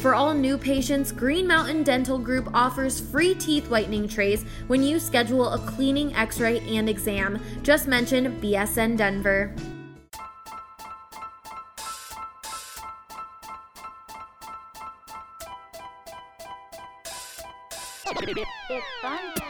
For all new patients, Green Mountain Dental Group offers free teeth whitening trays when you schedule a cleaning, x ray, and exam. Just mention BSN Denver. It's fun.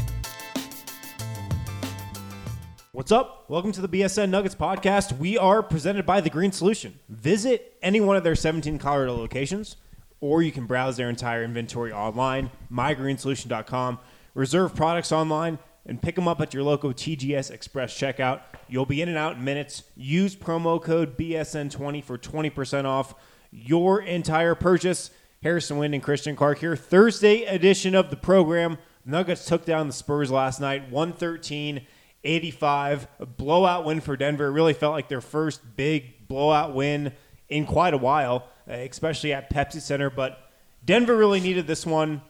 What's up? Welcome to the BSN Nuggets podcast. We are presented by The Green Solution. Visit any one of their 17 Colorado locations, or you can browse their entire inventory online, mygreensolution.com. Reserve products online and pick them up at your local TGS Express checkout. You'll be in and out in minutes. Use promo code BSN20 for 20% off your entire purchase. Harrison Wind and Christian Clark here. Thursday edition of the program. Nuggets took down the Spurs last night, 113 85. A blowout win for Denver. It really felt like their first big blowout win in quite a while, uh, especially at Pepsi Center. But Denver really needed this one.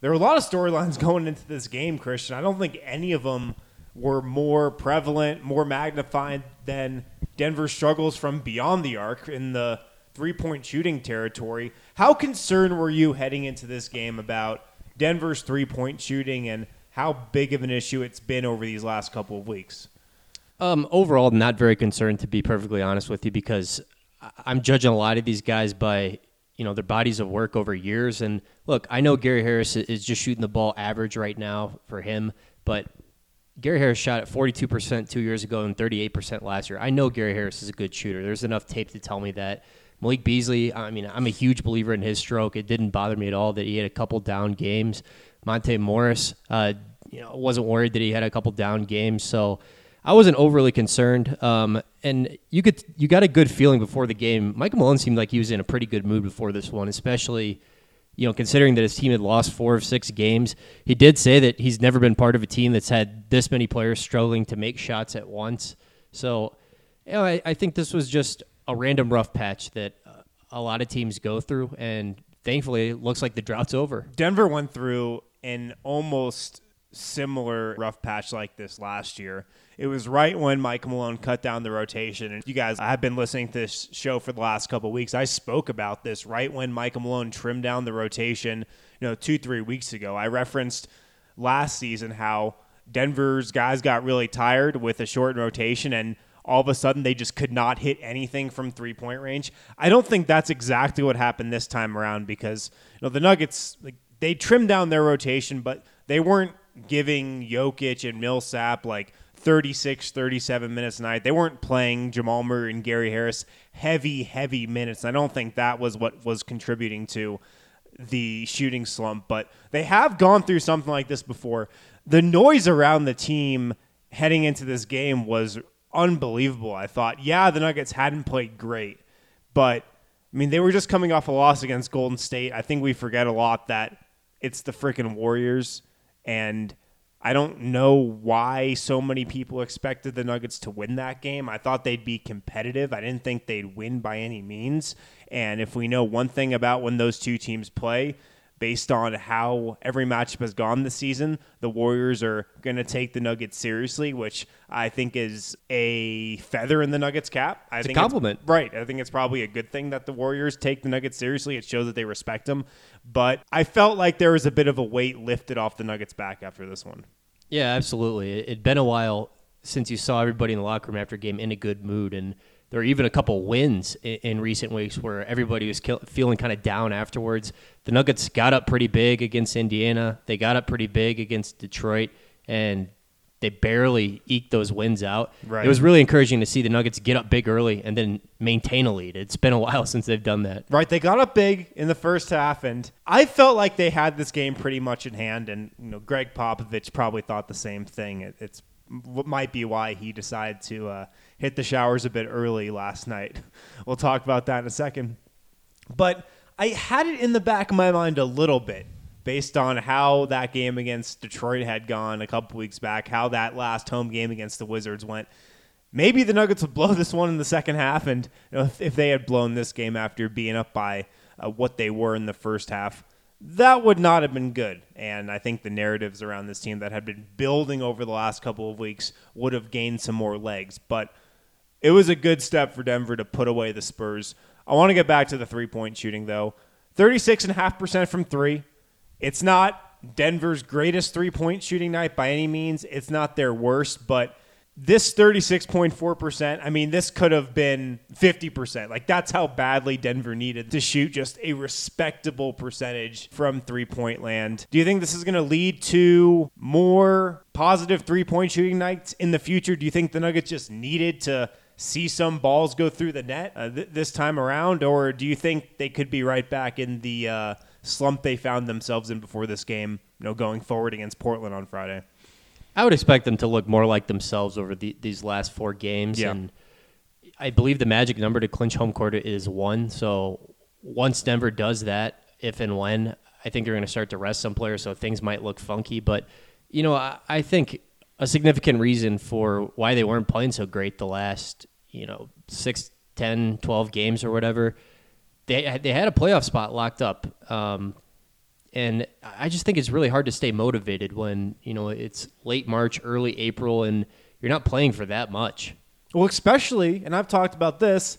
There were a lot of storylines going into this game, Christian. I don't think any of them were more prevalent, more magnified than Denver's struggles from beyond the arc in the three point shooting territory. How concerned were you heading into this game about Denver's three point shooting and how big of an issue it's been over these last couple of weeks? Um, overall, not very concerned to be perfectly honest with you because I'm judging a lot of these guys by you know their bodies of work over years. And look, I know Gary Harris is just shooting the ball average right now for him, but Gary Harris shot at 42% two years ago and 38% last year. I know Gary Harris is a good shooter. There's enough tape to tell me that. Malik Beasley, I mean, I'm a huge believer in his stroke. It didn't bother me at all that he had a couple down games. Monte Morris, uh, you know, wasn't worried that he had a couple down games. So I wasn't overly concerned. Um, and you could you got a good feeling before the game. Michael Malone seemed like he was in a pretty good mood before this one, especially you know, considering that his team had lost four of six games, he did say that he's never been part of a team that's had this many players struggling to make shots at once. So, you know, I, I think this was just a random rough patch that uh, a lot of teams go through, and thankfully, it looks like the drought's over. Denver went through an almost similar rough patch like this last year. It was right when Mike Malone cut down the rotation. And you guys I have been listening to this show for the last couple weeks. I spoke about this right when Mike Malone trimmed down the rotation, you know, two, three weeks ago. I referenced last season how Denver's guys got really tired with a short rotation and all of a sudden they just could not hit anything from three point range. I don't think that's exactly what happened this time around because you know the Nuggets like they trimmed down their rotation, but they weren't giving Jokic and Millsap like 36, 37 minutes a night. They weren't playing Jamal Murray and Gary Harris heavy, heavy minutes. I don't think that was what was contributing to the shooting slump, but they have gone through something like this before. The noise around the team heading into this game was unbelievable. I thought, yeah, the Nuggets hadn't played great, but I mean, they were just coming off a loss against Golden State. I think we forget a lot that it's the freaking Warriors, and I don't know why so many people expected the Nuggets to win that game. I thought they'd be competitive. I didn't think they'd win by any means. And if we know one thing about when those two teams play, based on how every matchup has gone this season, the Warriors are going to take the Nuggets seriously, which I think is a feather in the Nuggets cap. I It's a think compliment. right. I think it's probably a good thing that the Warriors take the Nuggets seriously. It shows that they respect them. But I felt like there was a bit of a weight lifted off the Nuggets' back after this one. Yeah, absolutely. It- It'd been a while since you saw everybody in the locker room after a game in a good mood, and there were even a couple wins in, in recent weeks where everybody was kill, feeling kind of down afterwards. The Nuggets got up pretty big against Indiana. They got up pretty big against Detroit, and they barely eked those wins out. Right. It was really encouraging to see the Nuggets get up big early and then maintain a lead. It's been a while since they've done that. Right, they got up big in the first half, and I felt like they had this game pretty much in hand. And you know, Gregg Popovich probably thought the same thing. It, it's what might be why he decided to uh, hit the showers a bit early last night. We'll talk about that in a second. But I had it in the back of my mind a little bit based on how that game against Detroit had gone a couple weeks back, how that last home game against the Wizards went. Maybe the Nuggets would blow this one in the second half, and you know, if, if they had blown this game after being up by uh, what they were in the first half, that would not have been good. And I think the narratives around this team that had been building over the last couple of weeks would have gained some more legs. But it was a good step for Denver to put away the Spurs. I want to get back to the three point shooting, though. 36.5% from three. It's not Denver's greatest three point shooting night by any means. It's not their worst, but this 36.4%, I mean, this could have been 50%. Like, that's how badly Denver needed to shoot just a respectable percentage from three point land. Do you think this is going to lead to more positive three point shooting nights in the future? Do you think the Nuggets just needed to see some balls go through the net uh, th- this time around? Or do you think they could be right back in the uh, slump they found themselves in before this game, you know, going forward against Portland on Friday? I would expect them to look more like themselves over the, these last four games. Yeah. And I believe the magic number to clinch home court is one. So once Denver does that, if and when, I think they're going to start to rest some players, so things might look funky. But, you know, I, I think a significant reason for why they weren't playing so great the last, you know, six, 10, 12 games or whatever, they, they had a playoff spot locked up. Um, and I just think it's really hard to stay motivated when you know it's late March, early April, and you're not playing for that much. Well, especially, and I've talked about this,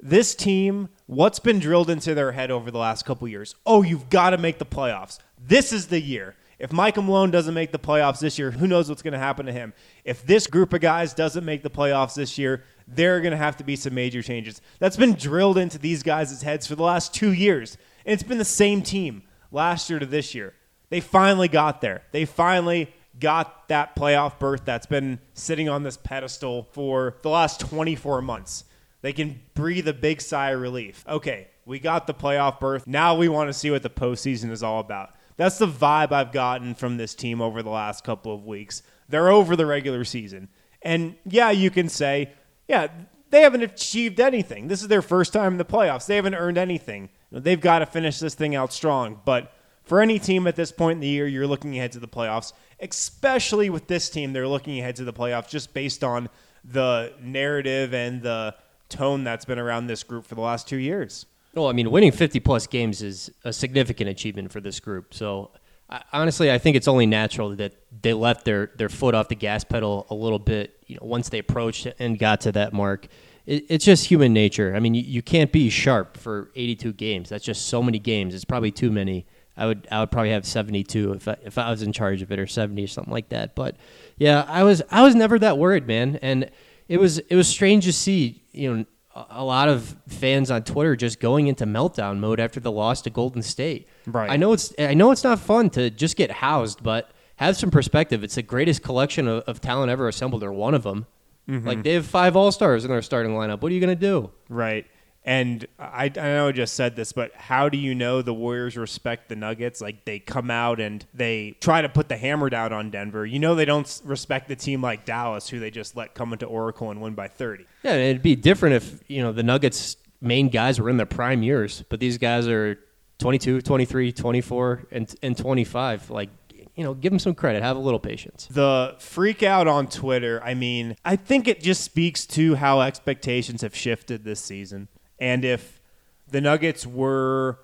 this team, what's been drilled into their head over the last couple years? Oh, you've got to make the playoffs. This is the year. If Micah Malone doesn't make the playoffs this year, who knows what's going to happen to him? If this group of guys doesn't make the playoffs this year, there are going to have to be some major changes. That's been drilled into these guys' heads for the last two years. And it's been the same team last year to this year. They finally got there. They finally got that playoff berth that's been sitting on this pedestal for the last 24 months. They can breathe a big sigh of relief. Okay, we got the playoff berth. Now we want to see what the postseason is all about. That's the vibe I've gotten from this team over the last couple of weeks. They're over the regular season. And yeah, you can say, yeah, they haven't achieved anything. This is their first time in the playoffs. They haven't earned anything. They've got to finish this thing out strong. But for any team at this point in the year, you're looking ahead to the playoffs, especially with this team, they're looking ahead to the playoffs just based on the narrative and the tone that's been around this group for the last two years. Well, I mean, winning 50 plus games is a significant achievement for this group. So, I, honestly, I think it's only natural that they left their, their foot off the gas pedal a little bit. You know, once they approached and got to that mark, it, it's just human nature. I mean, you, you can't be sharp for 82 games. That's just so many games. It's probably too many. I would I would probably have 72 if I, if I was in charge of it or 70 or something like that. But yeah, I was I was never that worried, man. And it was it was strange to see, you know, a- lot of fans on Twitter just going into meltdown mode after the loss to Golden State. Right. I know it's I know it's not fun to just get housed, but have some perspective. It's the greatest collection of, of talent ever assembled, or one of them. Mm-hmm. Like they have five All Stars in their starting lineup. What are you gonna do? Right. And I, I know I just said this, but how do you know the Warriors respect the Nuggets? Like they come out and they try to put the hammer down on Denver. You know they don't respect the team like Dallas, who they just let come into Oracle and win by 30. Yeah, it'd be different if you know the Nuggets main guys were in their prime years, but these guys are 22, 23, 24, and and 25. Like, you know, give them some credit. Have a little patience. The freak out on Twitter, I mean, I think it just speaks to how expectations have shifted this season. And if the Nuggets were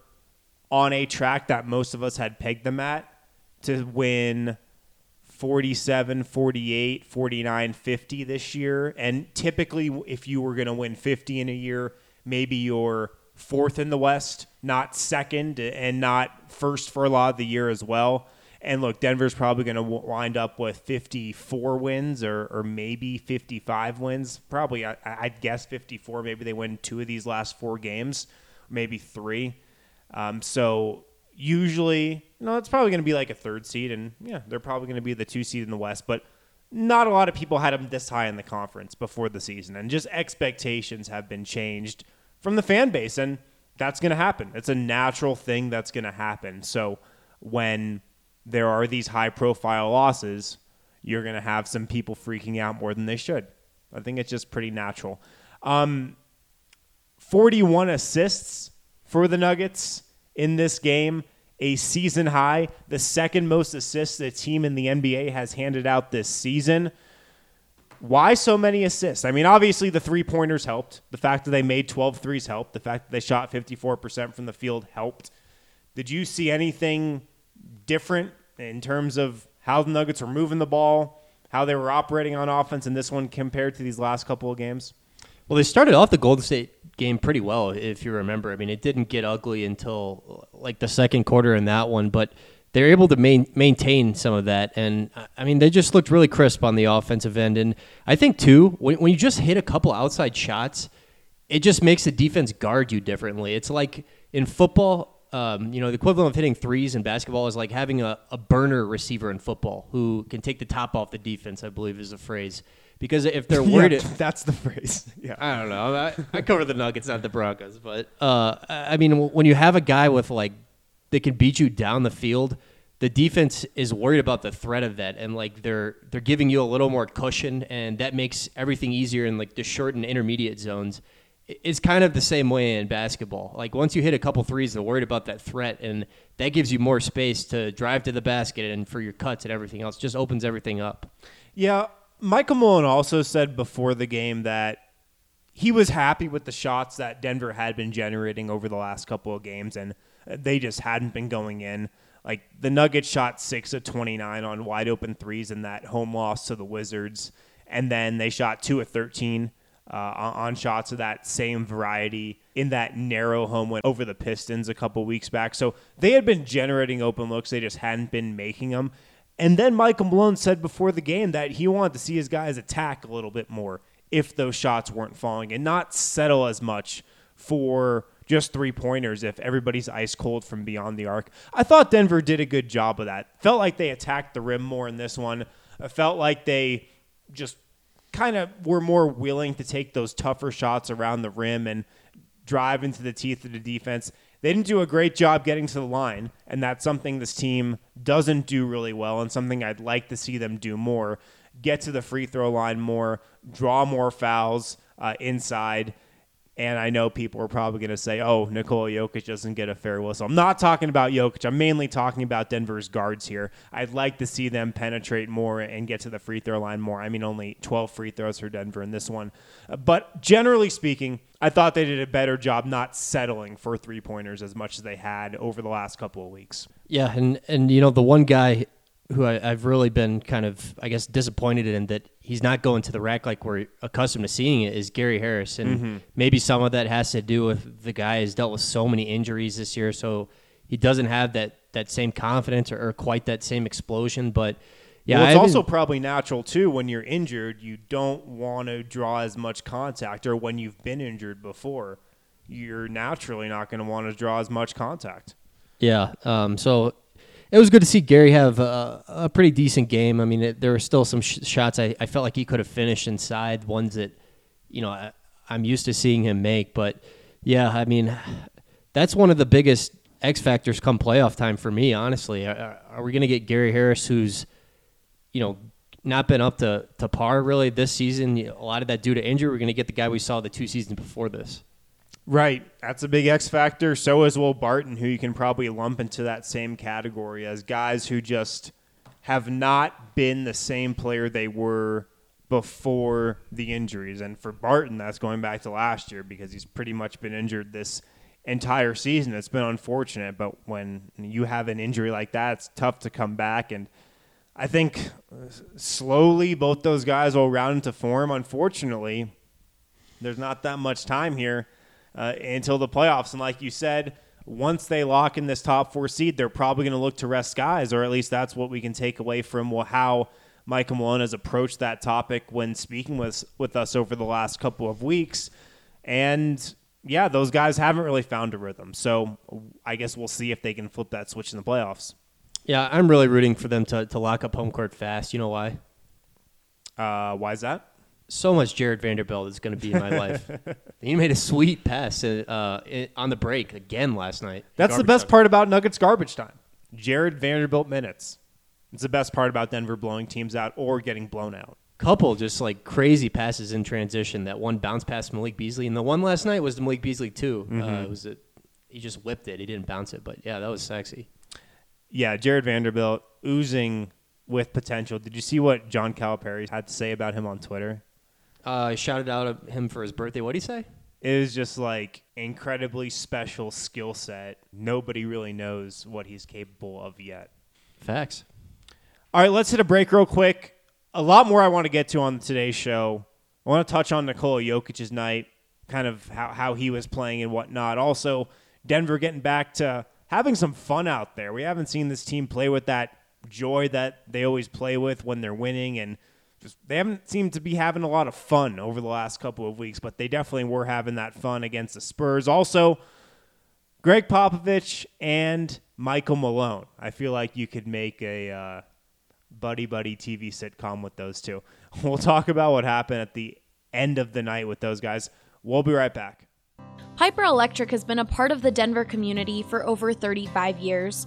on a track that most of us had pegged them at to win 47, 48, 49, 50 this year, and typically if you were going to win 50 in a year, maybe you're fourth in the West, not second, and not first for a lot of the year as well. And look, Denver's probably going to wind up with 54 wins or, or maybe 55 wins. Probably, I, I'd guess 54. Maybe they win two of these last four games, maybe three. Um, so usually, no, it's probably going to be like a third seed, and yeah, they're probably going to be the two seed in the West. But not a lot of people had them this high in the conference before the season, and just expectations have been changed from the fan base, and that's going to happen. It's a natural thing that's going to happen. So when there are these high profile losses, you're going to have some people freaking out more than they should. I think it's just pretty natural. Um, 41 assists for the Nuggets in this game, a season high, the second most assists the team in the NBA has handed out this season. Why so many assists? I mean, obviously the three pointers helped. The fact that they made 12 threes helped. The fact that they shot 54% from the field helped. Did you see anything different in terms of how the Nuggets were moving the ball, how they were operating on offense in this one compared to these last couple of games? Well, they started off the Golden State game pretty well, if you remember. I mean, it didn't get ugly until like the second quarter in that one, but they're able to main, maintain some of that. And I mean, they just looked really crisp on the offensive end. And I think, too, when, when you just hit a couple outside shots, it just makes the defense guard you differently. It's like in football, um, you know, the equivalent of hitting threes in basketball is like having a, a burner receiver in football who can take the top off the defense, I believe is a phrase. Because if they're worried, Yeah, that's the phrase. Yeah. I don't know. I, I cover the Nuggets, not the Broncos. But uh, I mean, when you have a guy with like that can beat you down the field, the defense is worried about the threat of that, and like they're they're giving you a little more cushion, and that makes everything easier in like the short and intermediate zones. It's kind of the same way in basketball. Like once you hit a couple threes, they're worried about that threat, and that gives you more space to drive to the basket and for your cuts and everything else. Just opens everything up. Yeah, Michael Malone also said before the game that he was happy with the shots that Denver had been generating over the last couple of games, and uh, they just hadn't been going in. Like the Nuggets shot six of 29 on wide open threes in that home loss to the Wizards, and then they shot two of 13 uh, on shots of that same variety in that narrow home win over the Pistons a couple weeks back. So they had been generating open looks, they just hadn't been making them. And then Michael Malone said before the game that he wanted to see his guys attack a little bit more if those shots weren't falling and not settle as much for just three pointers if everybody's ice cold from beyond the arc. I thought Denver did a good job of that. Felt like they attacked the rim more in this one. I felt like they just kind of were more willing to take those tougher shots around the rim and drive into the teeth of the defense. They didn't do a great job getting to the line, and that's something this team doesn't do really well, and something I'd like to see them do more. Get to the free throw line more, draw more fouls uh, inside. And I know people are probably going to say, oh, Nikola Jokic doesn't get a fair whistle. I'm not talking about Jokic. I'm mainly talking about Denver's guards here. I'd like to see them penetrate more and get to the free throw line more. I mean, only 12 free throws for Denver in this one. Uh, but generally speaking, I thought they did a better job not settling for three pointers as much as they had over the last couple of weeks. Yeah, and and you know the one guy who I, have really been kind of I guess disappointed in that he's not going to the rack like we're accustomed to seeing it is Gary Harris, and Mm-hmm. maybe some of that has to do with the guy has dealt with so many injuries this year, so he doesn't have that that same confidence or, or quite that same explosion. But yeah, well, it's also probably natural too when you're injured. You don't want to draw as much contact, or when you've been injured before, you're naturally not going to want to draw as much contact. Yeah. Um, so it was good to see Gary have a, a pretty decent game. I mean, it, there were still some sh- shots I, I felt like he could have finished inside, ones that, you know, I, I'm used to seeing him make. But yeah, I mean, that's one of the biggest X factors come playoff time for me, honestly. Are, are we going to get Gary Harris, who's, you know, not been up to, to par really this season? A lot of that due to injury. We're going to get the guy we saw the two seasons before this. Right. That's a big X factor. So is Will Barton, who you can probably lump into that same category as guys who just have not been the same player they were before the injuries. And for Barton, that's going back to last year because he's pretty much been injured this entire season. It's been unfortunate, but when you have an injury like that, it's tough to come back. And I think slowly both those guys will round into form. Unfortunately, there's not that much time here uh, until the playoffs. And like you said, once they lock in this top four seed, they're probably going to look to rest guys, or at least that's what we can take away from well, how Michael Malone has approached that topic when speaking with with us over the last couple of weeks. And yeah, those guys haven't really found a rhythm. So I guess we'll see if they can flip that switch in the playoffs. Yeah, I'm really rooting for them to, to lock up home court fast. You know why? Uh, why is that? So much Jarred Vanderbilt is going to be in my life. He made a sweet pass uh, uh, on the break again last night. That's the best time. part about Nuggets garbage time. Jarred Vanderbilt minutes. It's the best part about Denver blowing teams out or getting blown out. Couple just like crazy passes in transition. That one bounce past Malik Beasley, and the one last night was the Malik Beasley too. Uh, Mm-hmm. it was a, he just whipped it. He didn't bounce it, but yeah, that was sexy. Yeah, Jarred Vanderbilt oozing with potential. Did you see what John Calipari had to say about him on Twitter? Uh, I shouted out at him for his birthday. What did he say? It was just like incredibly special skill set. Nobody really knows what he's capable of yet. Facts. All right, let's hit a break real quick. A lot more I want to get to on today's show. I want to touch on Nikola Jokic's night, kind of how, how he was playing and whatnot. Also, Denver getting back to having some fun out there. We haven't seen this team play with that joy that they always play with when they're winning, and just, they haven't seemed to be having a lot of fun over the last couple of weeks, but they definitely were having that fun against the Spurs. Also, Gregg Popovich and Michael Malone. I feel like you could make a uh, buddy buddy TV sitcom with those two. We'll talk about what happened at the end of the night with those guys. We'll be right back. Piper Electric has been a part of the Denver community for over 35 years.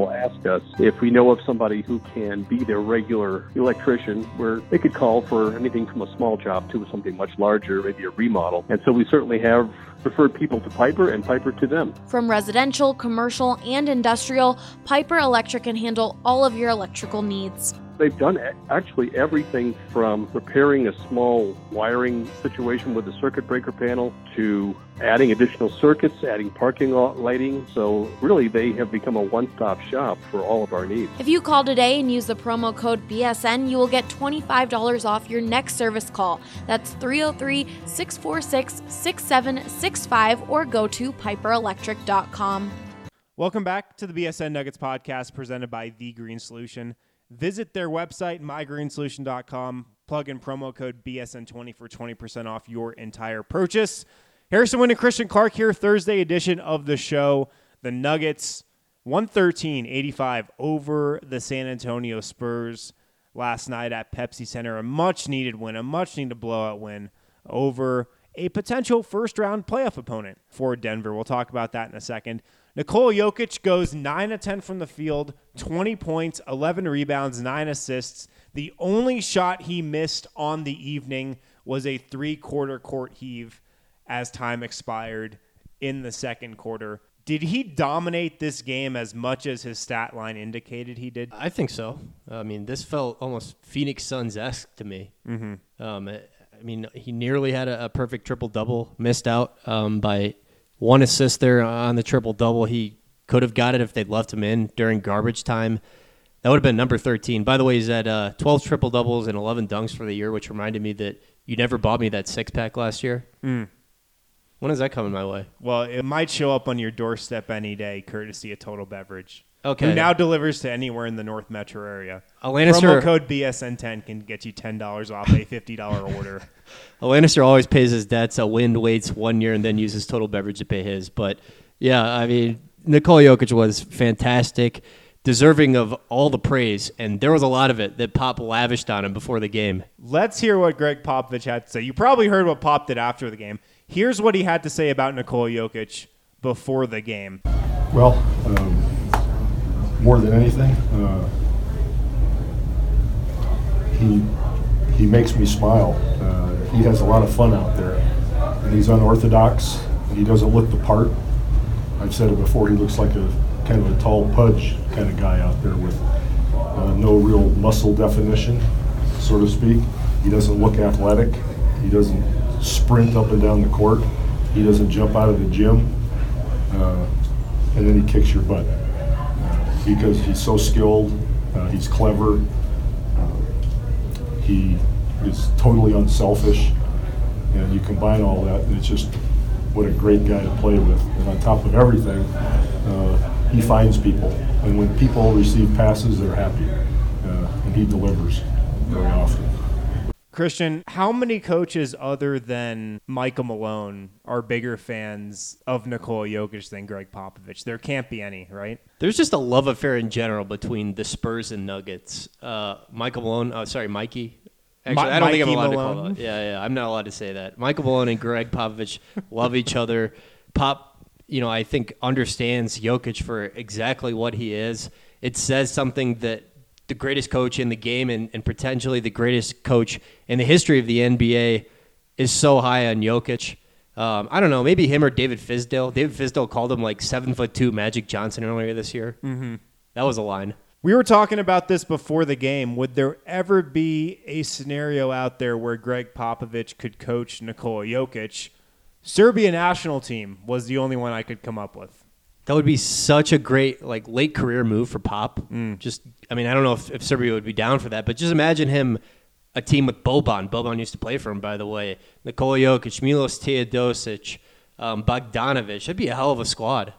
ask us if we know of somebody who can be their regular electrician, where they could call for anything from a small job to something much larger, maybe a remodel. And so we certainly have referred people to Piper and Piper to them. From residential, commercial, and industrial, Piper Electric can handle all of your electrical needs. They've done actually everything from repairing a small wiring situation with the circuit breaker panel to adding additional circuits, adding parking lot lighting. So really, they have become a one-stop shop for all of our needs. If you call today and use the promo code BSN, you will get $25 off your next service call. That's 303 646 6765 or go to piperelectric.com. Welcome back to the BSN Nuggets podcast presented by The Green Solution. Visit their website, mygreensolution.com. Plug in promo code BSN20 for 20% off your entire purchase. Harrison Wind and Christian Clark here, Thursday edition of the show. The Nuggets 113 85 over the San Antonio Spurs last night at Pepsi Center. A much needed win, a much needed blowout win over a potential first round playoff opponent for Denver. We'll talk about that in a second. Nikola Jokic goes 9 of 10 from the field, 20 points, 11 rebounds, 9 assists. The only shot he missed on the evening was a three quarter court heave as time expired in the second quarter. Did he dominate this game as much as his stat line indicated he did? I think so. I mean, this felt almost Phoenix Suns esque to me. Mm-hmm. Um, I mean, he nearly had a, a perfect triple double, missed out um, by one assist there on the triple double. He could have got it if they'd left him in during garbage time. That would have been number 13. By the way, he's at uh, 12 triple doubles and 11 dunks for the year, which reminded me that you never bought me that six pack last year. When is that coming my way? Well, it might show up on your doorstep any day, courtesy of Total Beverage. Okay. Who now delivers to anywhere in the North Metro area. A Lannister- Promo code BSN10 can get you ten dollars off a fifty dollar order. A Lannister always pays his debts. A Wind waits one year and then uses total beverage to pay his. But yeah, I mean, Nikola Jokic was fantastic, deserving of all the praise, and there was a lot of it that Pop lavished on him before the game. Let's hear what Gregg Popovich had to say. You probably heard what Pop did after the game. Here's what he had to say about Nikola Jokic before the game. Well, um, more than anything, uh, he he makes me smile. Uh, he has a lot of fun out there, and he's unorthodox. He doesn't look the part. I've said it before. He looks like a kind of a tall pudge kind of guy out there with uh, no real muscle definition, so to speak. He doesn't look athletic. He doesn't sprint up and down the court. He doesn't jump out of the gym, uh, and then he kicks your butt because he's so skilled. Uh, he's clever. Uh, he is totally unselfish, and you combine all that, and it's just what a great guy to play with. And on top of everything, uh, he finds people, and when people receive passes, they're happy, uh, and he delivers very often. Christian, how many coaches other than Michael Malone are bigger fans of Nikola Jokic than Gregg Popovich? There can't be any, right? There's just a love affair in general between the Spurs and Nuggets. Uh, Michael Malone, oh, sorry, Mikey. Actually, Mi- I don't think I'm allowed Malone? to call it. Yeah, yeah, I'm not allowed to say that. Michael Malone and Gregg Popovich love each other. Pop, you know, I think understands Jokic for exactly what he is. It says something that the greatest coach in the game and, and potentially the greatest coach in the history of the NBA is so high on Jokic. Um, I don't know, maybe him or David Fizdale. David Fizdale called him like seven foot two Magic Johnson earlier this year. Mhm. That was a line. We were talking about this before the game. Would there ever be a scenario out there where Gregg Popovich could coach Nikola Jokic? Serbia national team was the only one I could come up with. That would be such a great like late career move for Pop. Just, I mean, I don't know if, if Serbia would be down for that, but just imagine him a team with Boban. Boban used to play for him, by the way. Nikola Jokic, Milos Teodosic, um, Bogdanovic. That'd be a hell of a squad.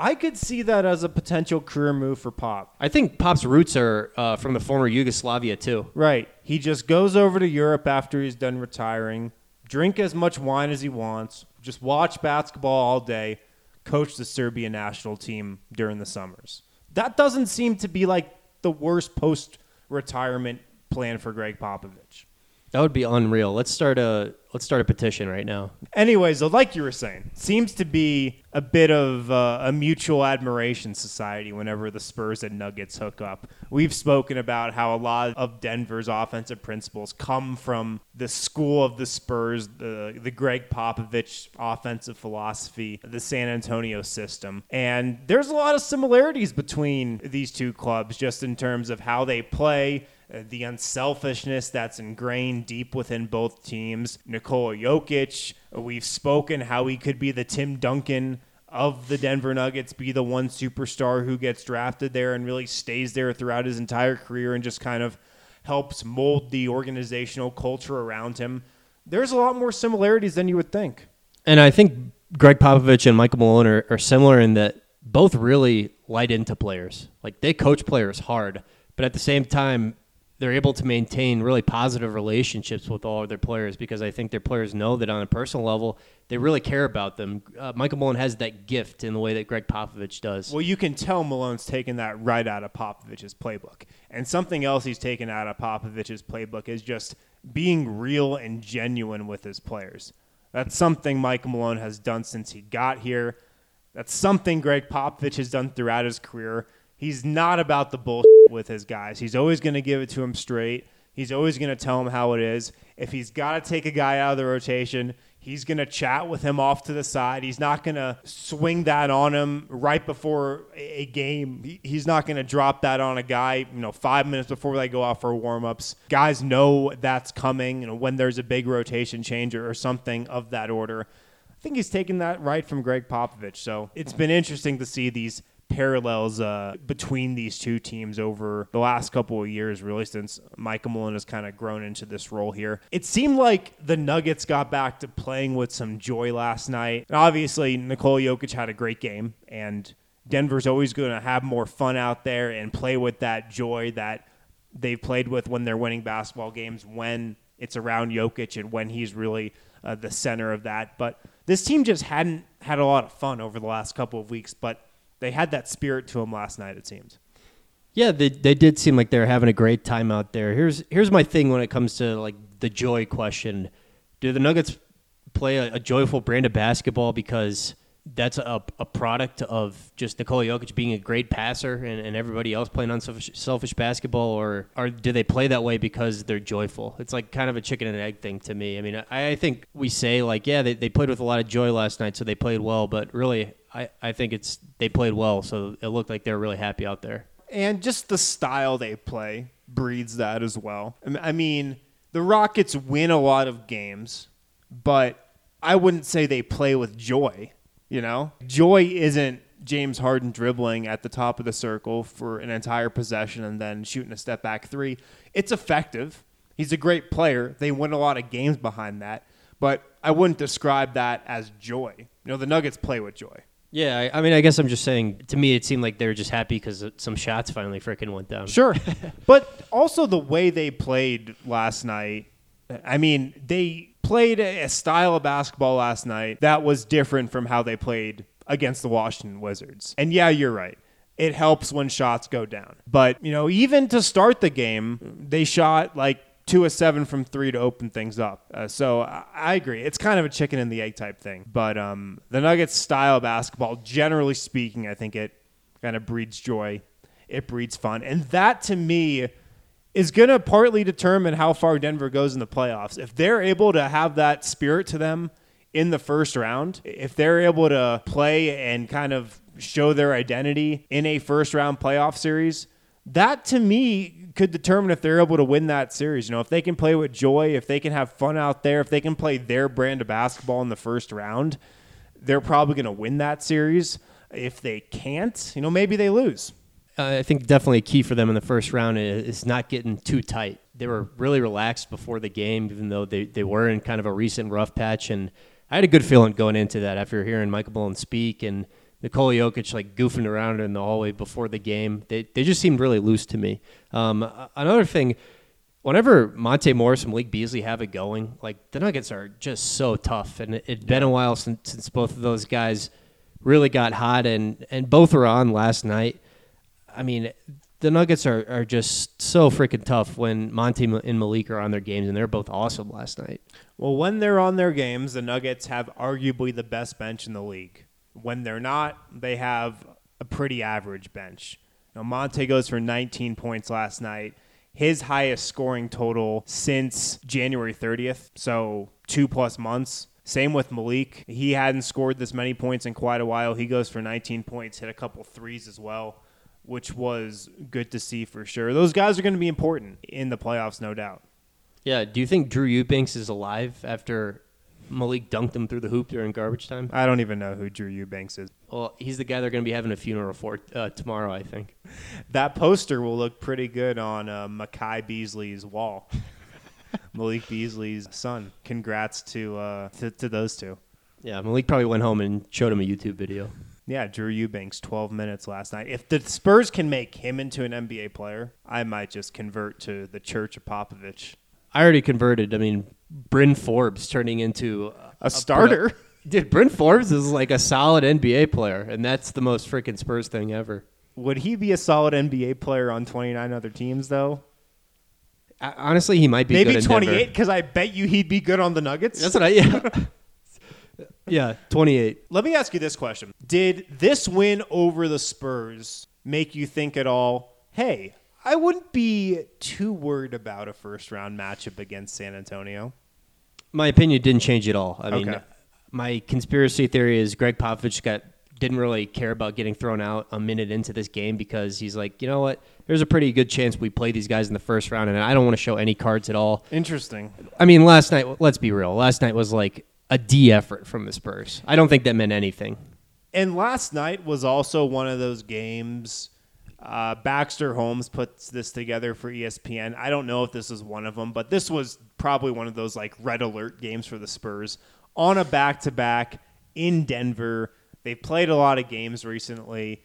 I could see that as a potential career move for Pop. I think Pop's roots are uh, from the former Yugoslavia too. Right. He just goes over to Europe after he's done retiring, drink as much wine as he wants, just watch basketball all day, coach the Serbia national team during the summers. That doesn't seem to be like the worst post retirement plan for Gregg Popovich. That would be unreal. Let's start a let's start a petition right now. Anyways, like you were saying, seems to be a bit of uh, a mutual admiration society whenever the Spurs and Nuggets hook up. We've spoken about how a lot of Denver's offensive principles come from the school of the Spurs, the the Gregg Popovich offensive philosophy, the San Antonio system, and there's a lot of similarities between these two clubs, just in terms of how they play the unselfishness that's ingrained deep within both teams. Nikola Jokic, uh, we've spoken how he could be the Tim Duncan of the Denver Nuggets, be the one superstar who gets drafted there and really stays there throughout his entire career and just kind of helps mold the organizational culture around him. There's a lot more similarities than you would think. And I think Gregg Popovich and Michael Malone are, are similar in that both really light into players. Like they coach players hard, but at the same time, they're able to maintain really positive relationships with all of their players because I think their players know that on a personal level, they really care about them. Uh, Michael Malone has that gift in the way that Gregg Popovich does. Well, you can tell Malone's taken that right out of Popovich's playbook. And something else he's taken out of Popovich's playbook is just being real and genuine with his players. That's something Michael Malone has done since he got here. That's something Gregg Popovich has done throughout his career. He's not about the bullshit with his guys. He's always going to give it to him straight. He's always going to tell him how it is. If he's got to take a guy out of the rotation, he's going to chat with him off to the side. He's not going to swing that on him right before a game. He's not going to drop that on a guy, you know, five minutes before they go out for warm-ups. Guys know that's coming, you know, when there's a big rotation change or something of that order. I think he's taken that right from Gregg Popovich. So it's been interesting to see these parallels uh, between these two teams over the last couple of years, really, since Michael Malone has kind of grown into this role here. It seemed like the Nuggets got back to playing with some joy last night. And obviously, Nikola Jokic had a great game, and Denver's always going to have more fun out there and play with that joy that they've played with when they're winning basketball games when it's around Jokic and when he's really uh, the center of that. But this team just hadn't had a lot of fun over the last couple of weeks, but they had that spirit to them last night, it seems. Yeah, they they did seem like they're having a great time out there. Here's here's my thing when it comes to like the joy question. Do the Nuggets play a, a joyful brand of basketball because that's a, a product of just Nikola Jokic being a great passer and, and everybody else playing unselfish selfish basketball, or or do they play that way because they're joyful? It's like kind of a chicken and egg thing to me. I mean, I, I think we say like, yeah, they, they played with a lot of joy last night, so they played well, but really, I, I think it's they played well, so it looked like they were really happy out there. And just the style they play breeds that as well. I mean, the Rockets win a lot of games, but I wouldn't say they play with joy. You know, joy isn't James Harden dribbling at the top of the circle for an entire possession and then shooting a step back three. It's effective. He's a great player. They win a lot of games behind that, but I wouldn't describe that as joy. You know, the Nuggets play with joy. Yeah, I, I mean, I guess I'm just saying. To me, it seemed like they were just happy because some shots finally freaking went down. Sure. but also the way they played last night. I mean, they played a style of basketball last night that was different from how they played against the Washington Wizards. And yeah, you're right. It helps when shots go down. But, you know, even to start the game, they shot like two of seven from three to open things up. Uh, so I, I agree. It's kind of a chicken and the egg type thing. But um, the Nuggets style basketball, generally speaking, I think it kind of breeds joy. It breeds fun. And that to me is going to partly determine how far Denver goes in the playoffs. If they're able to have that spirit to them in the first round, if they're able to play and kind of show their identity in a first round playoff series, that to me could determine if they're able to win that series. You know, if they can play with joy, if they can have fun out there, if they can play their brand of basketball in the first round, they're probably going to win that series. If they can't, you know, maybe they lose. Uh, I think definitely a key for them in the first round is, not getting too tight. They were really relaxed before the game, even though they, they were in kind of a recent rough patch. And I had a good feeling going into that after hearing Michael Malone speak and Nikola Jokic like goofing around in the hallway before the game. They, they just seemed really loose to me. Um, another thing, whenever Monte Morris and Malik Beasley have it going, like the Nuggets are just so tough. And it, it's been a while since, since both of those guys really got hot, and, and both were on last night. I mean, the Nuggets are, are just so freaking tough when Monty and Malik are on their games, and they're both awesome last night. Well, when they're on their games, the Nuggets have arguably the best bench in the league. When they're not, they have a pretty average bench. Now, Monte goes for 19 points last night, his highest scoring total since January 30th, so two plus months. Same with Malik. He hadn't scored this many points in quite a while. He goes for 19 points, hit a couple threes as well, which was good to see for sure. Those guys are going to be important in the playoffs, no doubt. Yeah, do you think Drew Eubanks is alive after Malik dunked him through the hoop during garbage time? I don't even know who Drew Eubanks is. Well, he's the guy they're going to be having a funeral for uh, tomorrow, I think. That poster will look pretty good on uh, Makai Beasley's wall. Malik Beasley's son. Congrats to, uh, to to those two. Yeah, Malik probably went home and showed him a YouTube video. Yeah, Drew Eubanks, 12 minutes last night. If the Spurs can make him into an NBA player, I might just convert to the Church of Popovich. I already converted. I mean, Bryn Forbes turning into A starter? Dude, Bryn Forbes is like a solid NBA player, and that's the most freaking Spurs thing ever. Would he be a solid NBA player on 29 other teams, though? I- honestly, he might be Maybe good 28, because I bet you he'd be good on the Nuggets. That's what I yeah. yeah, 28. Let me ask you this question. Did this win over the Spurs make you think at all, hey, I wouldn't be too worried about a first round matchup against San Antonio? My opinion didn't change at all. I mean, Okay. my conspiracy theory is Gregg Popovich got didn't really care about getting thrown out a minute into this game because he's like, you know what? There's a pretty good chance we play these guys in the first round, and I don't want to show any cards at all. Interesting. I mean, last night, let's be real. Last night was like a D effort from the Spurs. I don't think that meant anything. And last night was also one of those games. Uh, Baxter Holmes puts this together for ESPN. I don't know if this is one of them, but this was probably one of those like red alert games for the Spurs on a back to back in Denver. They've played a lot of games recently.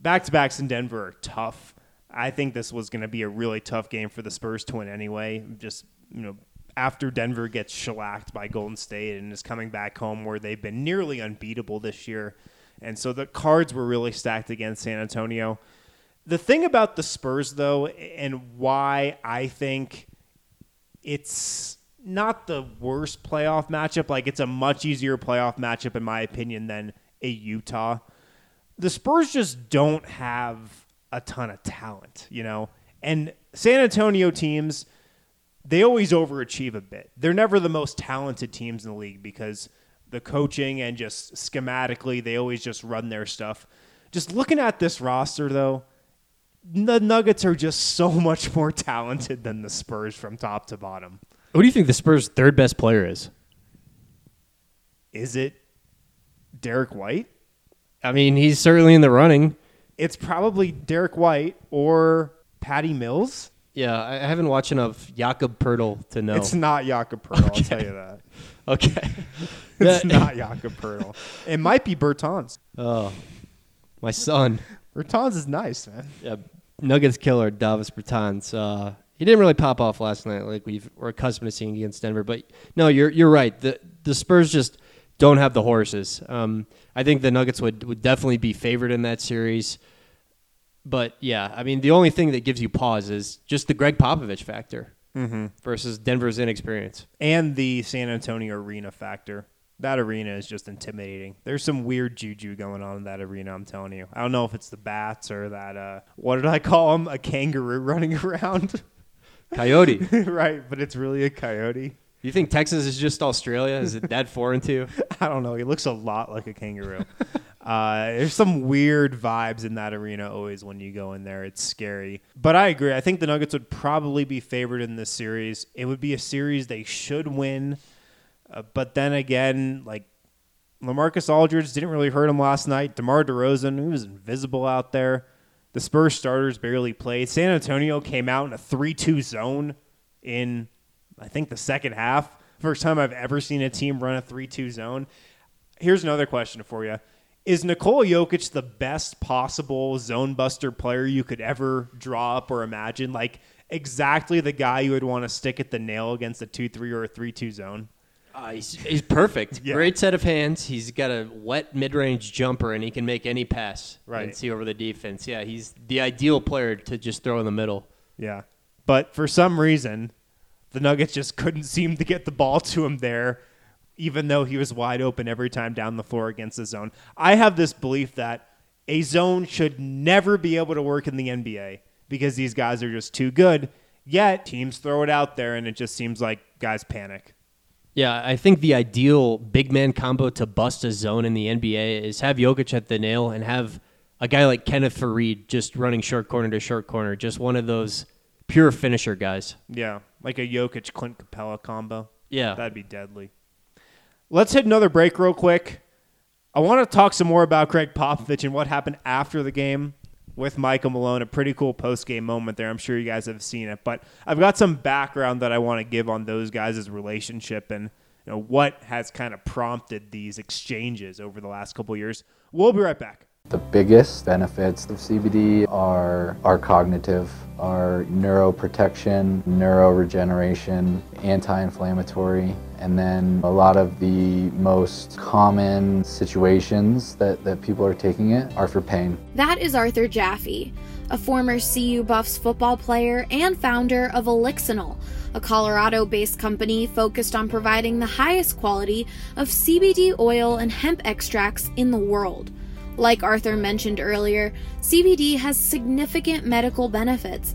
back to backs in Denver are tough. I think this was going to be a really tough game for the Spurs to win anyway. Just you know, after Denver gets shellacked by Golden State and is coming back home where they've been nearly unbeatable this year, and so the cards were really stacked against San Antonio. The thing about the Spurs, though, and why I think it's not the worst playoff matchup, like it's a much easier playoff matchup, in my opinion, than a Utah. The Spurs just don't have a ton of talent, you know? And San Antonio teams, they always overachieve a bit. They're never the most talented teams in the league because the coaching and just schematically, they always just run their stuff. Just looking at this roster, though, the Nuggets are just so much more talented than the Spurs from top to bottom. Who do you think the Spurs' third best player is? Is it Derrick White? I mean, he's certainly in the running. It's probably Derrick White or Patty Mills. Yeah, I haven't watched enough Jakob Poeltl to know. It's not Jakob Poeltl, I'll tell you that. Okay. It's That- not Jakob Poeltl. It might be Bertans. Oh, my son. Bertans is nice, man. Yeah, Nuggets killer Davis Bertans. Uh, he didn't really pop off last night like we've, we're accustomed to seeing against Denver. But no, you're you're right. The the Spurs just don't have the horses. Um, I think the Nuggets would, would definitely be favored in that series. But yeah, I mean, the only thing that gives you pause is just the Gregg Popovich factor Mhm. versus Denver's inexperience. And the San Antonio arena factor. That arena is just intimidating. There's some weird juju going on in that arena, I'm telling you. I don't know if it's the bats or that, uh, what did I call him? A kangaroo running around? Coyote. right, but it's really a coyote. You think Texas is just Australia? Is it that foreign to you? I don't know. He looks a lot like a kangaroo. Uh, there's some weird vibes in that arena always when you go in there. It's scary. But I agree. I think the Nuggets would probably be favored in this series. It would be a series they should win. Uh, but then again, like LaMarcus Aldridge didn't really hurt him last night. DeMar DeRozan, he was invisible out there. The Spurs starters barely played. San Antonio came out in a 3 2 zone in, I think, the second half. First time I've ever seen a team run a 3 2 zone. Here's another question for you Is Nikola Jokic the best possible zone buster player you could ever draw up or imagine? Like, exactly the guy you would want to stick at the nail against a 2 3 or a 3 2 zone? Uh, he's, he's perfect. Yeah. Great set of hands. He's got a wet mid-range jumper, and he can make any pass Right. and see over the defense. Yeah, he's the ideal player to just throw in the middle. Yeah. But for some reason, the Nuggets just couldn't seem to get the ball to him there, even though he was wide open every time down the floor against the zone. I have this belief that a zone should never be able to work in the NBA because these guys are just too good. Yet teams throw it out there and it just seems like guys panic. Yeah, I think the ideal big man combo to bust a zone in the NBA is have Jokic at the nail and have a guy like Kenneth Faried just running short corner to short corner, just one of those pure finisher guys. Yeah, like a Jokic Clint Capela combo. Yeah. That'd be deadly. Let's hit another break real quick. I want to talk some more about Gregg Popovich and what happened after the game with Michael Malone. A pretty cool post game moment there. I'm sure you guys have seen it, but I've got some background that I want to give on those guys' relationship and you know what has kind of prompted these exchanges over the last couple years. We'll be right back. The biggest benefits of CBD are, are cognitive, are neuroprotection, neuroregeneration, anti-inflammatory, and then a lot of the most common situations that, that people are taking it are for pain. That is Arthur Jaffe, a former CU Buffs football player and founder of Elixinol, a Colorado based company focused on providing the highest quality of CBD oil and hemp extracts in the world. Like Arthur mentioned earlier, CBD has significant medical benefits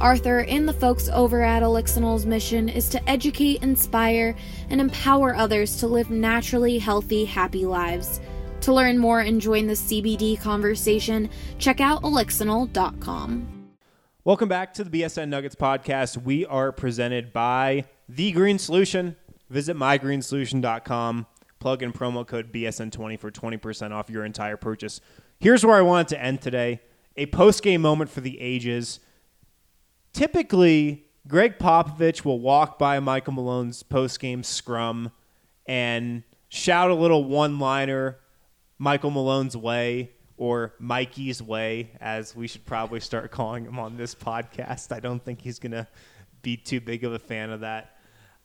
Arthur and the folks over at Elixinol's mission is to educate, inspire, and empower others to live naturally healthy, happy lives. To learn more and join the CBD conversation, check out elixinol.com. Welcome back to the BSN Nuggets podcast. We are presented by The Green Solution. Visit mygreensolution.com. Plug in promo code BSN20 for 20% off your entire purchase. Here's where I wanted to end today a post game moment for the ages. Typically, Gregg Popovich will walk by Michael Malone's post game scrum and shout a little one liner Michael Malone's way or Mikey's way, as we should probably start calling him on this podcast. I don't think he's going to be too big of a fan of that.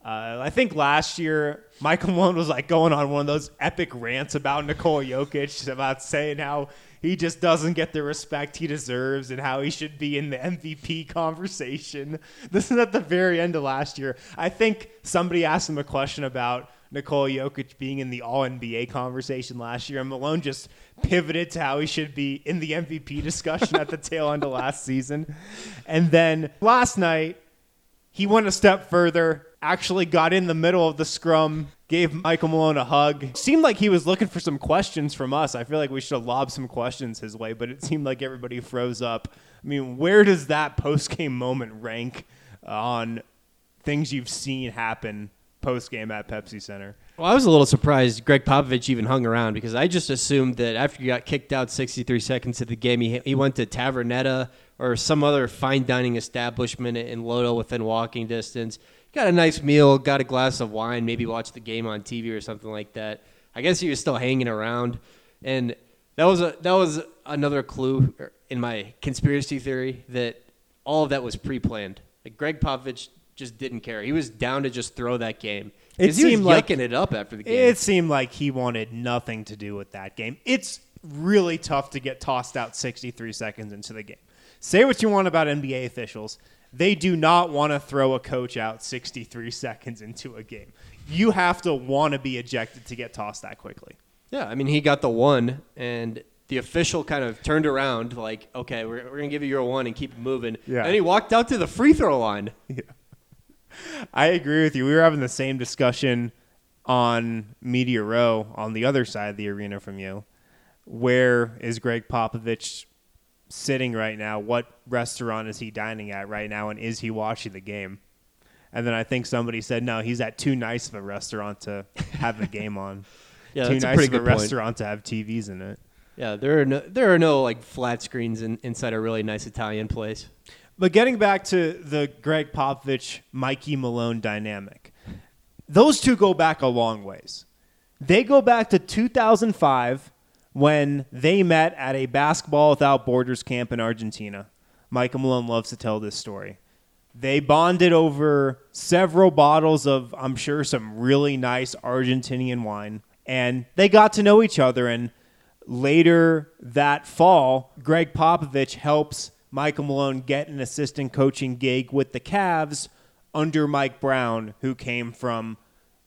Uh, I think last year Michael Malone was like going on one of those epic rants about Nikola Jokic, about saying how he just doesn't get the respect he deserves and how he should be in the MVP conversation. This is at the very end of last year. I think somebody asked him a question about Nikola Jokic being in the All NBA conversation last year, and Malone just pivoted to how he should be in the MVP discussion at the tail end of last season. And then last night, he went a step further, actually got in the middle of the scrum, gave Michael Malone a hug. Seemed like he was looking for some questions from us. I feel like we should have lobbed some questions his way, but it seemed like everybody froze up. I mean, where does that post game moment rank on things you've seen happen post game at Pepsi Center? Well, I was a little surprised Gregg Popovich even hung around because I just assumed that after he got kicked out 63 seconds of the game, he, he went to Tavernetta or some other fine dining establishment in Lodo within walking distance. Got a nice meal, got a glass of wine, maybe watched the game on TV or something like that. I guess he was still hanging around, and that was a that was another clue in my conspiracy theory that all of that was pre-planned. Like Gregg Popovich just didn't care. He was down to just throw that game. It he was seemed like- yucking it up after the game. It seemed like he wanted nothing to do with that game. It's really tough to get tossed out 63 seconds into the game. Say what you want about NBA officials. They do not want to throw a coach out 63 seconds into a game. You have to want to be ejected to get tossed that quickly. Yeah, I mean, he got the one, and the official kind of turned around, like, okay, we're, we're going to give you your one and keep moving. Yeah. And he walked out to the free throw line. Yeah. I agree with you. We were having the same discussion on Media Row on the other side of the arena from you. Where is Gregg Popovich sitting right now? What restaurant is he dining at right now? And is he watching the game? And then I think somebody said, no, he's at too nice of a restaurant to have the game on. Yeah, too nice of a good point. restaurant to have TVs in it. Yeah, there are no, there are no like flat screens in, inside a really nice Italian place. But getting back to the Gregg Popovich Mikey Malone dynamic, those two go back a long ways. They go back to 2005 when they met at a basketball without borders camp in Argentina. Michael Malone loves to tell this story. They bonded over several bottles of, I'm sure, some really nice Argentinian wine, and they got to know each other. And later that fall, Gregg Popovich helps Michael Malone get an assistant coaching gig with the Cavs under Mike Brown, who came from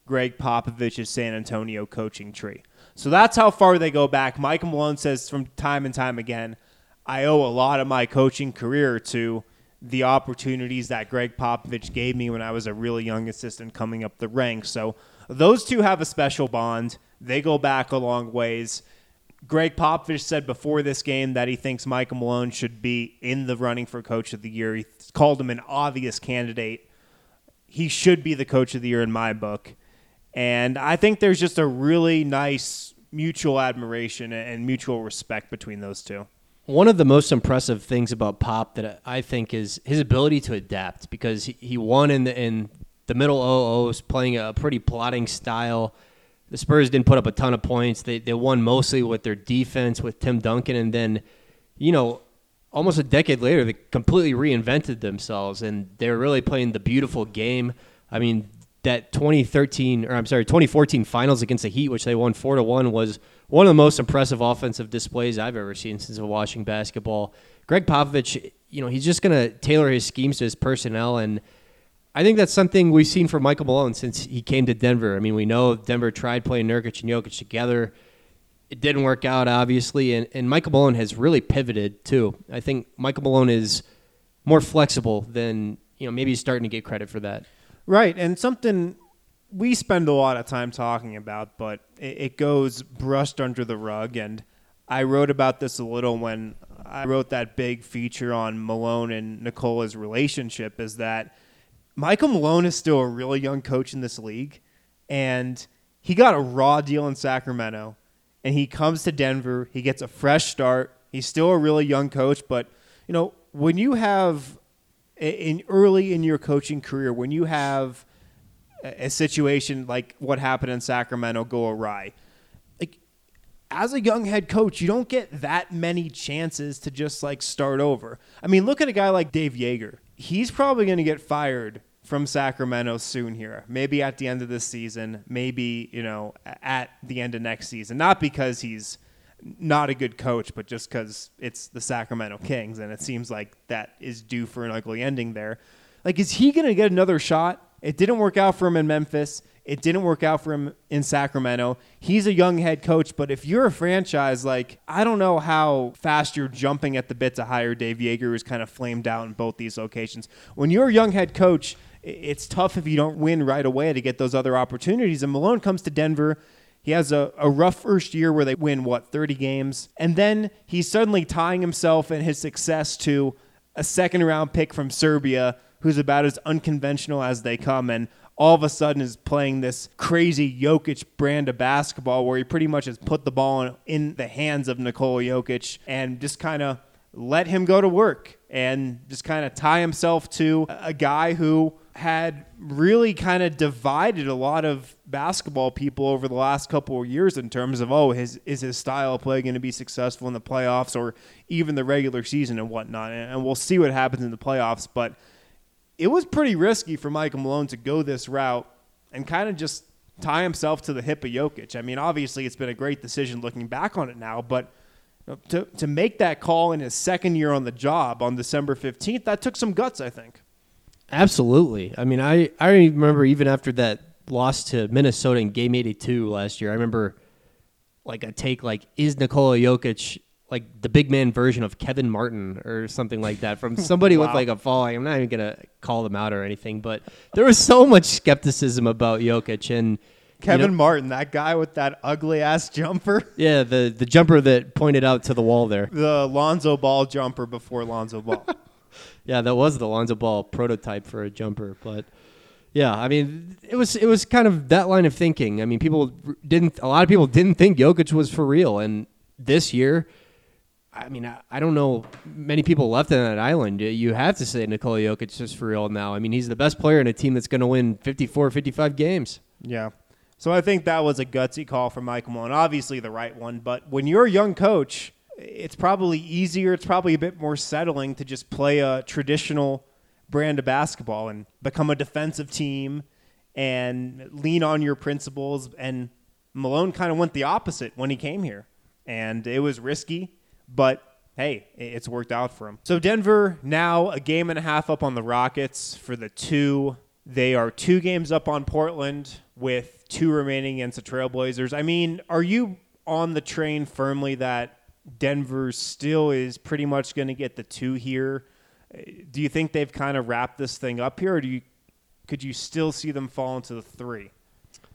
Gregg Popovich's San Antonio coaching tree. So that's how far they go back. Michael Malone says from time and time again, I owe a lot of my coaching career to the opportunities that Gregg Popovich gave me when I was a really young assistant coming up the ranks. So those two have a special bond. They go back a long ways. Gregg Popovich said before this game that he thinks Michael Malone should be in the running for coach of the year. He called him an obvious candidate. He should be the coach of the year in my book. And I think there's just a really nice mutual admiration and mutual respect between those two. One of the most impressive things about Pop that I think is his ability to adapt because he, won in the in the middle OOs playing a pretty plotting style. The Spurs didn't put up a ton of points. They they won mostly with their defense with Tim Duncan and then you know almost a decade later they completely reinvented themselves and they're really playing the beautiful game. I mean that 2013 or I'm sorry 2014 finals against the Heat which they won 4 to 1 was one of the most impressive offensive displays I've ever seen since watching basketball. Gregg Popovich, you know, he's just going to tailor his schemes to his personnel and I think that's something we've seen from Michael Malone since he came to Denver. I mean, we know Denver tried playing Nurkic and Jokic together. It didn't work out, obviously, and, and Michael Malone has really pivoted too. I think Michael Malone is more flexible than you know. Maybe he's starting to get credit for that. Right, and something we spend a lot of time talking about, but it, goes brushed under the rug. And I wrote about this a little when I wrote that big feature on Malone and Nikola's relationship is that Michael Malone is still a really young coach in this league, and he got a raw deal in Sacramento, and he comes to Denver. He gets a fresh start. He's still a really young coach, but you know when you have in early in your coaching career, when you have a situation like what happened in Sacramento go awry, like as a young head coach, you don't get that many chances to just like start over. I mean, look at a guy like Dave Joerger. He's probably going to get fired from Sacramento soon here. Maybe at the end of this season, maybe, you know, at the end of next season. Not because he's not a good coach, but just because it's the Sacramento Kings and it seems like that is due for an ugly ending there. Like, is he going to get another shot? It didn't work out for him in Memphis. It didn't work out for him in Sacramento. He's a young head coach, but if you're a franchise, like, I don't know how fast you're jumping at the bit to hire Dave Joerger, who's kind of flamed out in both these locations. When you're a young head coach, it's tough if you don't win right away to get those other opportunities. And Malone comes to Denver. He has a, a rough first year where they win, what, 30 games? And then he's suddenly tying himself and his success to a second round pick from Serbia who's about as unconventional as they come. And all of a sudden is playing this crazy Jokic brand of basketball where he pretty much has put the ball in, in the hands of Nikola Jokic and just kind of let him go to work and just kind of tie himself to a guy who had really kind of divided a lot of basketball people over the last couple of years in terms of oh his is his style of play going to be successful in the playoffs or even the regular season and whatnot and we'll see what happens in the playoffs but it was pretty risky for Michael Malone to go this route and kind of just tie himself to the hip of Jokic. I mean, obviously it's been a great decision looking back on it now, but to to make that call in his second year on the job on December 15th, that took some guts, I think. Absolutely. I mean, I, I remember even after that loss to Minnesota in game 82 last year, I remember like a take like, is Nikola Jokic like the big man version of Kevin Martin or something like that from somebody wow. with like a following. I'm not even gonna call them out or anything, but there was so much skepticism about Jokic and Kevin you know, Martin, that guy with that ugly ass jumper. Yeah, the the jumper that pointed out to the wall there. The Lonzo Ball jumper before Lonzo Ball. yeah, that was the Lonzo Ball prototype for a jumper, but yeah, I mean, it was it was kind of that line of thinking. I mean, people didn't a lot of people didn't think Jokic was for real, and this year, I mean, I, I don't know many people left on that island. You have to say Nikola Jokic is for real now. I mean, he's the best player in a team that's going to win 54, 55 games. Yeah. So I think that was a gutsy call from Michael Malone. Obviously, the right one. But when you're a young coach, it's probably easier. It's probably a bit more settling to just play a traditional brand of basketball and become a defensive team and lean on your principles. And Malone kind of went the opposite when he came here. And it was risky, but hey, it's worked out for him. So Denver now a game and a half up on the Rockets for the two. They are two games up on Portland with two remaining against the Trailblazers. I mean, are you on the train firmly that Denver still is pretty much going to get the two here. Do you think they've kind of wrapped this thing up here, or do you could you still see them fall into the three?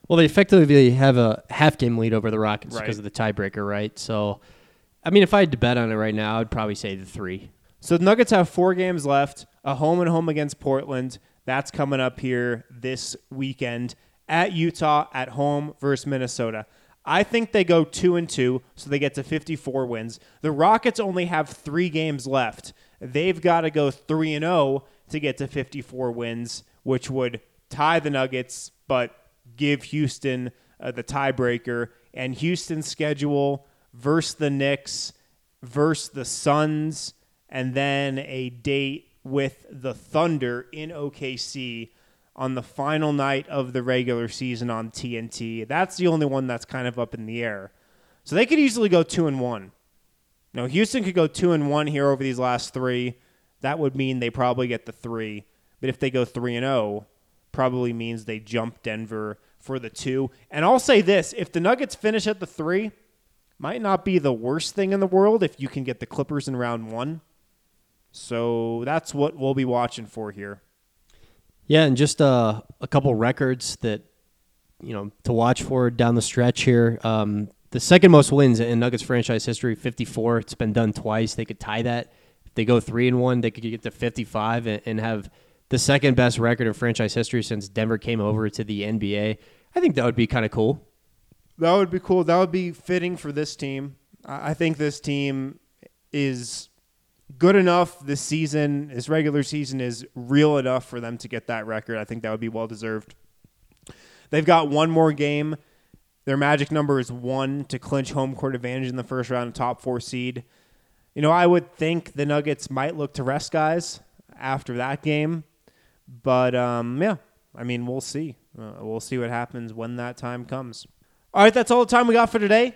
Well, they effectively have a half game lead over the Rockets right. because of the tiebreaker, right? So, I mean, if I had to bet on it right now, I'd probably say the three. So the Nuggets have four games left, a home and home against Portland. That's coming up here this weekend at Utah, at home versus Minnesota. I think they go two and two, so they get to 54 wins. The Rockets only have three games left. They've got to go three and zero to get to 54 wins, which would tie the Nuggets, but give Houston uh, the tiebreaker. And Houston's schedule versus the Knicks, versus the Suns, and then a date with the Thunder in OKC on the final night of the regular season on TNT. That's the only one that's kind of up in the air. So they could easily go two and one. Now Houston could go two and one here over these last three. That would mean they probably get the three. But if they go three and zero, oh, probably means they jump Denver for the two. And I'll say this: if the Nuggets finish at the three, might not be the worst thing in the world if you can get the Clippers in round one. So that's what we'll be watching for here. Yeah, and just uh, a couple records that you know to watch for down the stretch here. Um, the second most wins in Nuggets franchise history, 54. It's been done twice. They could tie that. If they go three and one, they could get to 55 and, and have the second best record in franchise history since Denver came over to the NBA. I think that would be kind of cool. That would be cool. That would be fitting for this team. I I think this team is good enough this season. This regular season is real enough for them to get that record. I think that would be well deserved. They've got one more game. Their magic number is one to clinch home court advantage in the first round, top four seed. You know, I would think the Nuggets might look to rest guys after that game, but um, yeah, I mean, we'll see. Uh, we'll see what happens when that time comes. All right, that's all the time we got for today.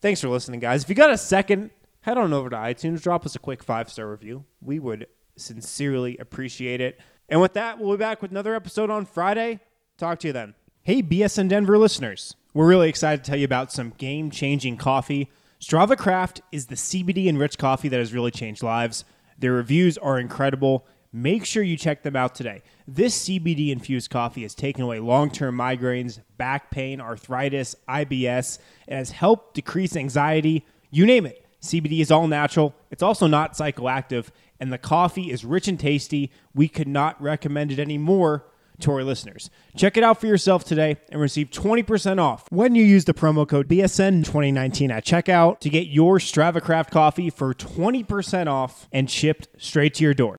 Thanks for listening, guys. If you got a second, head on over to iTunes, drop us a quick five star review. We would sincerely appreciate it. And with that, we'll be back with another episode on Friday. Talk to you then. Hey, BSN Denver listeners. We're really excited to tell you about some game changing coffee. Strava Craft is the CBD enriched coffee that has really changed lives. Their reviews are incredible. Make sure you check them out today. This CBD infused coffee has taken away long term migraines, back pain, arthritis, IBS, and has helped decrease anxiety. You name it. CBD is all natural, it's also not psychoactive, and the coffee is rich and tasty. We could not recommend it anymore to our listeners. Check it out for yourself today and receive 20% off when you use the promo code BSN2019 at checkout to get your StravaCraft coffee for 20% off and shipped straight to your door.